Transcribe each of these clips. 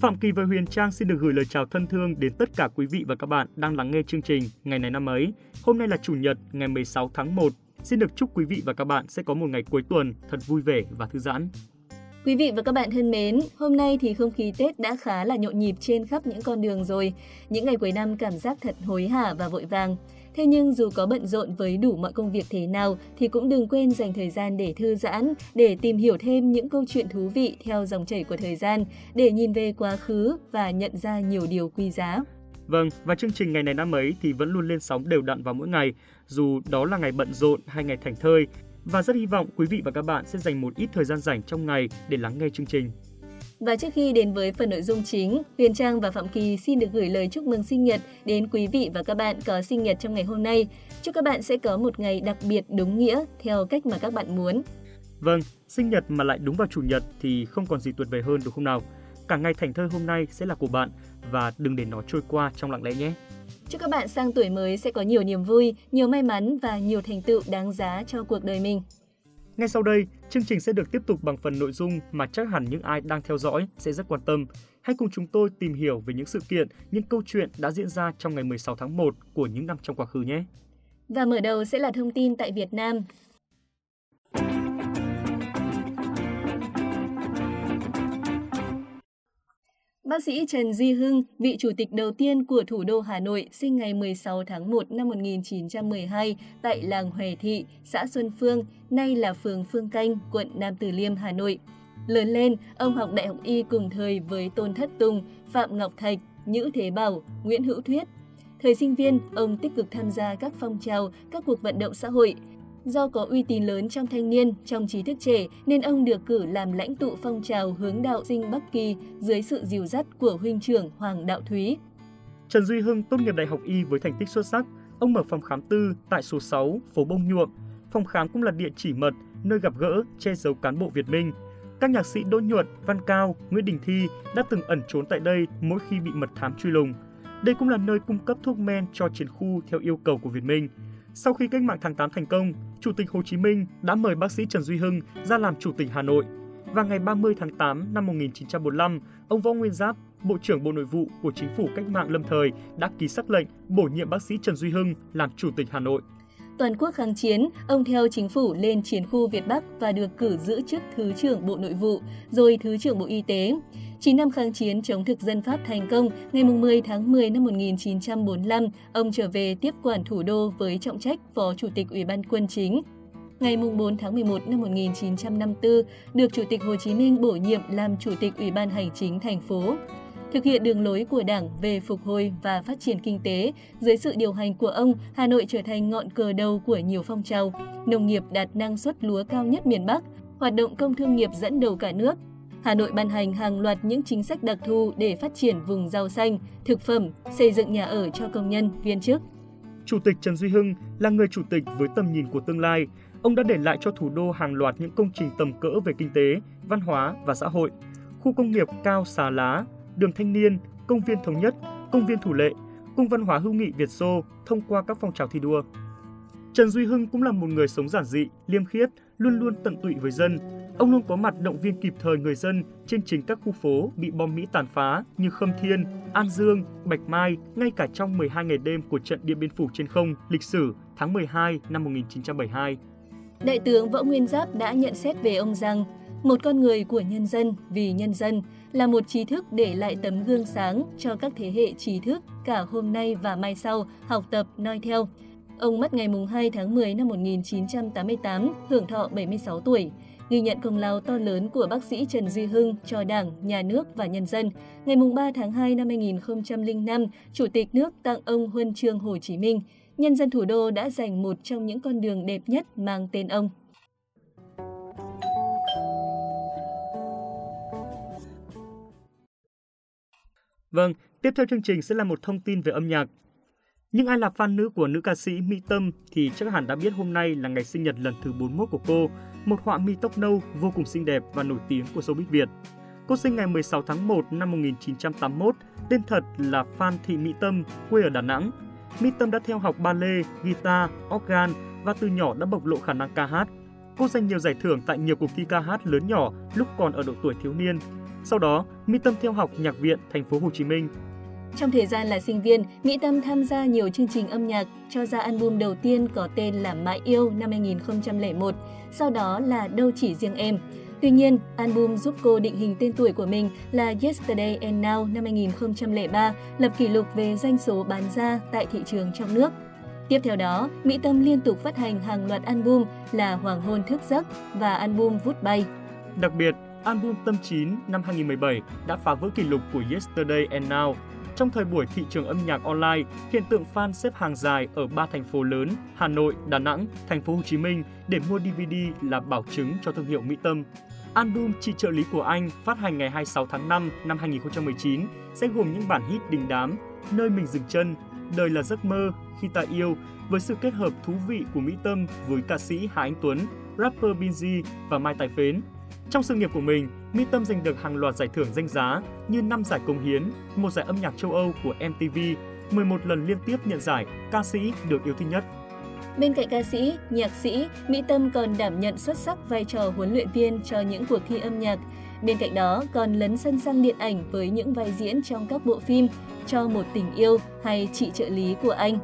Phạm Kỳ và Huyền Trang xin được gửi lời chào thân thương đến tất cả quý vị và các bạn đang lắng nghe chương trình ngày này năm ấy. Hôm nay là Chủ nhật ngày 16 tháng 1. Xin được chúc quý vị và các bạn sẽ có một ngày cuối tuần thật vui vẻ và thư giãn. Quý vị và các bạn thân mến, hôm nay thì không khí Tết đã khá là nhộn nhịp trên khắp những con đường rồi. Những ngày cuối năm cảm giác thật hối hả và vội vàng. Thế nhưng dù có bận rộn với đủ mọi công việc thế nào thì cũng đừng quên dành thời gian để thư giãn, để tìm hiểu thêm những câu chuyện thú vị theo dòng chảy của thời gian, để nhìn về quá khứ và nhận ra nhiều điều quý giá. Vâng, và chương trình ngày này năm ấy thì vẫn luôn lên sóng đều đặn vào mỗi ngày, dù đó là ngày bận rộn hay ngày thảnh thơi. Và rất hy vọng quý vị và các bạn sẽ dành một ít thời gian rảnh trong ngày để lắng nghe chương trình. Và trước khi đến với phần nội dung chính, Huyền Trang và Phạm Kỳ xin được gửi lời chúc mừng sinh nhật đến quý vị và các bạn có sinh nhật trong ngày hôm nay. Chúc các bạn sẽ có một ngày đặc biệt đúng nghĩa theo cách mà các bạn muốn. Vâng, sinh nhật mà lại đúng vào chủ nhật thì không còn gì tuyệt vời hơn đúng không nào? Cả ngày thành thơi hôm nay sẽ là của bạn và đừng để nó trôi qua trong lặng lẽ nhé. Chúc các bạn sang tuổi mới sẽ có nhiều niềm vui, nhiều may mắn và nhiều thành tựu đáng giá cho cuộc đời mình. Ngay sau đây, chương trình sẽ được tiếp tục bằng phần nội dung mà chắc hẳn những ai đang theo dõi sẽ rất quan tâm. Hãy cùng chúng tôi tìm hiểu về những sự kiện, những câu chuyện đã diễn ra trong ngày 16 tháng 1 của những năm trong quá khứ nhé. Và mở đầu sẽ là thông tin tại Việt Nam. Bác sĩ Trần Di Hưng, vị chủ tịch đầu tiên của thủ đô Hà Nội, sinh ngày 16 tháng 1 năm 1912 tại làng Hòe Thị, xã Xuân Phương, nay là phường Phương Canh, quận Nam Từ Liêm, Hà Nội. Lớn lên, ông học Đại học Y cùng thời với Tôn Thất Tùng, Phạm Ngọc Thạch, Nhữ Thế Bảo, Nguyễn Hữu Thuyết. Thời sinh viên, ông tích cực tham gia các phong trào, các cuộc vận động xã hội, Do có uy tín lớn trong thanh niên, trong trí thức trẻ nên ông được cử làm lãnh tụ phong trào hướng đạo sinh Bắc Kỳ dưới sự dìu dắt của huynh trưởng Hoàng Đạo Thúy. Trần Duy Hưng tốt nghiệp đại học y với thành tích xuất sắc. Ông mở phòng khám tư tại số 6, phố Bông Nhuộm. Phòng khám cũng là địa chỉ mật, nơi gặp gỡ, che giấu cán bộ Việt Minh. Các nhạc sĩ Đỗ Nhuận, Văn Cao, Nguyễn Đình Thi đã từng ẩn trốn tại đây mỗi khi bị mật thám truy lùng. Đây cũng là nơi cung cấp thuốc men cho chiến khu theo yêu cầu của Việt Minh. Sau khi cách mạng tháng 8 thành công, Chủ tịch Hồ Chí Minh đã mời bác sĩ Trần Duy Hưng ra làm chủ tịch Hà Nội. Và ngày 30 tháng 8 năm 1945, ông Võ Nguyên Giáp, Bộ trưởng Bộ Nội vụ của Chính phủ cách mạng lâm thời đã ký sắc lệnh bổ nhiệm bác sĩ Trần Duy Hưng làm chủ tịch Hà Nội. Toàn quốc kháng chiến, ông theo chính phủ lên chiến khu Việt Bắc và được cử giữ chức Thứ trưởng Bộ Nội vụ, rồi Thứ trưởng Bộ Y tế. 9 năm kháng chiến chống thực dân Pháp thành công, ngày 10 tháng 10 năm 1945, ông trở về tiếp quản thủ đô với trọng trách Phó Chủ tịch Ủy ban Quân chính. Ngày 4 tháng 11 năm 1954, được Chủ tịch Hồ Chí Minh bổ nhiệm làm Chủ tịch Ủy ban Hành chính thành phố thực hiện đường lối của Đảng về phục hồi và phát triển kinh tế. Dưới sự điều hành của ông, Hà Nội trở thành ngọn cờ đầu của nhiều phong trào. Nông nghiệp đạt năng suất lúa cao nhất miền Bắc, hoạt động công thương nghiệp dẫn đầu cả nước. Hà Nội ban hành hàng loạt những chính sách đặc thù để phát triển vùng rau xanh, thực phẩm, xây dựng nhà ở cho công nhân, viên chức. Chủ tịch Trần Duy Hưng là người chủ tịch với tầm nhìn của tương lai. Ông đã để lại cho thủ đô hàng loạt những công trình tầm cỡ về kinh tế, văn hóa và xã hội. Khu công nghiệp Cao Xà Lá, đường Thanh niên, công viên Thống nhất, công viên Thủ lệ, cung văn hóa hữu nghị Việt Xô thông qua các phong trào thi đua. Trần Duy Hưng cũng là một người sống giản dị, liêm khiết, luôn luôn tận tụy với dân. Ông luôn có mặt động viên kịp thời người dân trên chính các khu phố bị bom Mỹ tàn phá như Khâm Thiên, An Dương, Bạch Mai, ngay cả trong 12 ngày đêm của trận Điện Biên Phủ trên không lịch sử tháng 12 năm 1972. Đại tướng Võ Nguyên Giáp đã nhận xét về ông rằng một con người của nhân dân vì nhân dân là một trí thức để lại tấm gương sáng cho các thế hệ trí thức cả hôm nay và mai sau học tập noi theo. Ông mất ngày 2 tháng 10 năm 1988, hưởng thọ 76 tuổi. Ghi nhận công lao to lớn của bác sĩ Trần Duy Hưng cho Đảng, Nhà nước và nhân dân, ngày 3 tháng 2 năm 2005, Chủ tịch nước tặng ông Huân chương Hồ Chí Minh. Nhân dân thủ đô đã dành một trong những con đường đẹp nhất mang tên ông. Vâng, tiếp theo chương trình sẽ là một thông tin về âm nhạc. Nhưng ai là fan nữ của nữ ca sĩ Mỹ Tâm thì chắc hẳn đã biết hôm nay là ngày sinh nhật lần thứ 41 của cô, một họa mi tóc nâu vô cùng xinh đẹp và nổi tiếng của showbiz Việt. Cô sinh ngày 16 tháng 1 năm 1981, tên thật là Phan Thị Mỹ Tâm, quê ở Đà Nẵng. Mỹ Tâm đã theo học ballet, guitar, organ và từ nhỏ đã bộc lộ khả năng ca hát. Cô giành nhiều giải thưởng tại nhiều cuộc thi ca hát lớn nhỏ lúc còn ở độ tuổi thiếu niên Sau đó, Mỹ Tâm theo học Nhạc viện Thành phố Hồ Chí Minh. Trong thời gian là sinh viên, Mỹ Tâm tham gia nhiều chương trình âm nhạc, cho ra album đầu tiên có tên là Mãi yêu năm 2001, sau đó là Đâu chỉ riêng em. Tuy nhiên, album giúp cô định hình tên tuổi của mình là Yesterday and Now năm 2003, lập kỷ lục về doanh số bán ra tại thị trường trong nước. Tiếp theo đó, Mỹ Tâm liên tục phát hành hàng loạt album là Hoàng hôn thức giấc và album Vút bay. Đặc biệt, album Tâm 9 năm 2017 đã phá vỡ kỷ lục của Yesterday and Now. Trong thời buổi thị trường âm nhạc online, hiện tượng fan xếp hàng dài ở ba thành phố lớn Hà Nội, Đà Nẵng, Thành phố Hồ Chí Minh để mua DVD là bảo chứng cho thương hiệu Mỹ Tâm. Album Chị trợ lý của anh phát hành ngày 26 tháng 5 năm 2019 sẽ gồm những bản hit đình đám Nơi mình dừng chân, Đời là giấc mơ, Khi ta yêu với sự kết hợp thú vị của Mỹ Tâm với ca sĩ Hà Anh Tuấn, rapper Binz và Mai Tài Phến. Trong sự nghiệp của mình, Mỹ Tâm giành được hàng loạt giải thưởng danh giá như 5 giải công hiến, một giải âm nhạc châu Âu của MTV, 11 lần liên tiếp nhận giải ca sĩ được yêu thích nhất. Bên cạnh ca sĩ, nhạc sĩ, Mỹ Tâm còn đảm nhận xuất sắc vai trò huấn luyện viên cho những cuộc thi âm nhạc. Bên cạnh đó còn lấn sân sang điện ảnh với những vai diễn trong các bộ phim Cho một tình yêu hay Chị trợ lý của anh.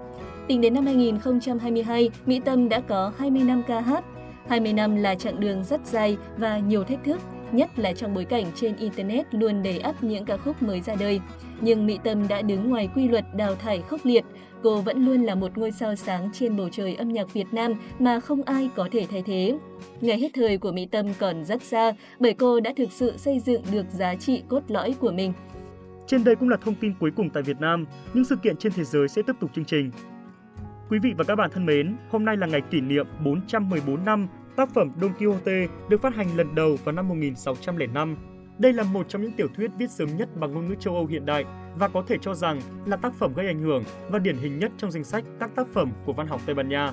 Tính đến năm 2022, Mỹ Tâm đã có 20 năm ca hát. 20 năm là chặng đường rất dài và nhiều thách thức, nhất là trong bối cảnh trên Internet luôn đầy ắp những ca khúc mới ra đời. Nhưng Mỹ Tâm đã đứng ngoài quy luật đào thải khốc liệt, cô vẫn luôn là một ngôi sao sáng trên bầu trời âm nhạc Việt Nam mà không ai có thể thay thế. Ngày hết thời của Mỹ Tâm còn rất xa bởi cô đã thực sự xây dựng được giá trị cốt lõi của mình. Trên đây cũng là thông tin cuối cùng tại Việt Nam, những sự kiện trên thế giới sẽ tiếp tục chương trình. Quý vị và các bạn thân mến, hôm nay là ngày kỷ niệm 414 năm tác phẩm Don Quixote được phát hành lần đầu vào năm 1605. Đây là một trong những tiểu thuyết viết sớm nhất bằng ngôn ngữ châu Âu hiện đại và có thể cho rằng là tác phẩm gây ảnh hưởng và điển hình nhất trong danh sách các tác phẩm của văn học Tây Ban Nha.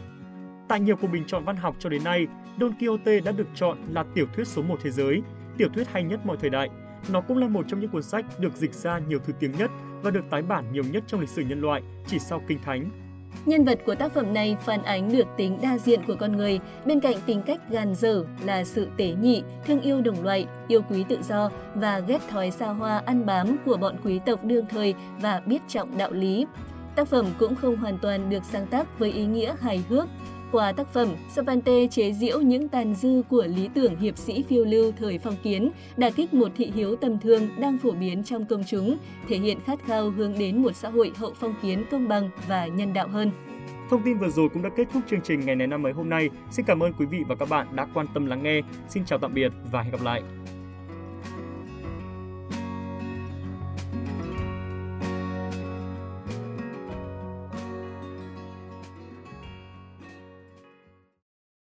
Tại nhiều cuộc bình chọn văn học cho đến nay, Don Quixote đã được chọn là tiểu thuyết số 1 thế giới, tiểu thuyết hay nhất mọi thời đại. Nó cũng là một trong những cuốn sách được dịch ra nhiều thứ tiếng nhất và được tái bản nhiều nhất trong lịch sử nhân loại, chỉ sau Kinh Thánh, Nhân vật của tác phẩm này phản ánh được tính đa diện của con người, bên cạnh tính cách gàn dở là sự tế nhị, thương yêu đồng loại, yêu quý tự do và ghét thói xa hoa ăn bám của bọn quý tộc đương thời và biết trọng đạo lý. Tác phẩm cũng không hoàn toàn được sáng tác với ý nghĩa hài hước, qua tác phẩm, Cervantes chế giễu những tàn dư của lý tưởng hiệp sĩ phiêu lưu thời phong kiến, đả kích một thị hiếu tầm thường đang phổ biến trong công chúng, thể hiện khát khao hướng đến một xã hội hậu phong kiến công bằng và nhân đạo hơn. Thông tin vừa rồi cũng đã kết thúc chương trình ngày này năm mới hôm nay. Xin cảm ơn quý vị và các bạn đã quan tâm lắng nghe. Xin chào tạm biệt và hẹn gặp lại.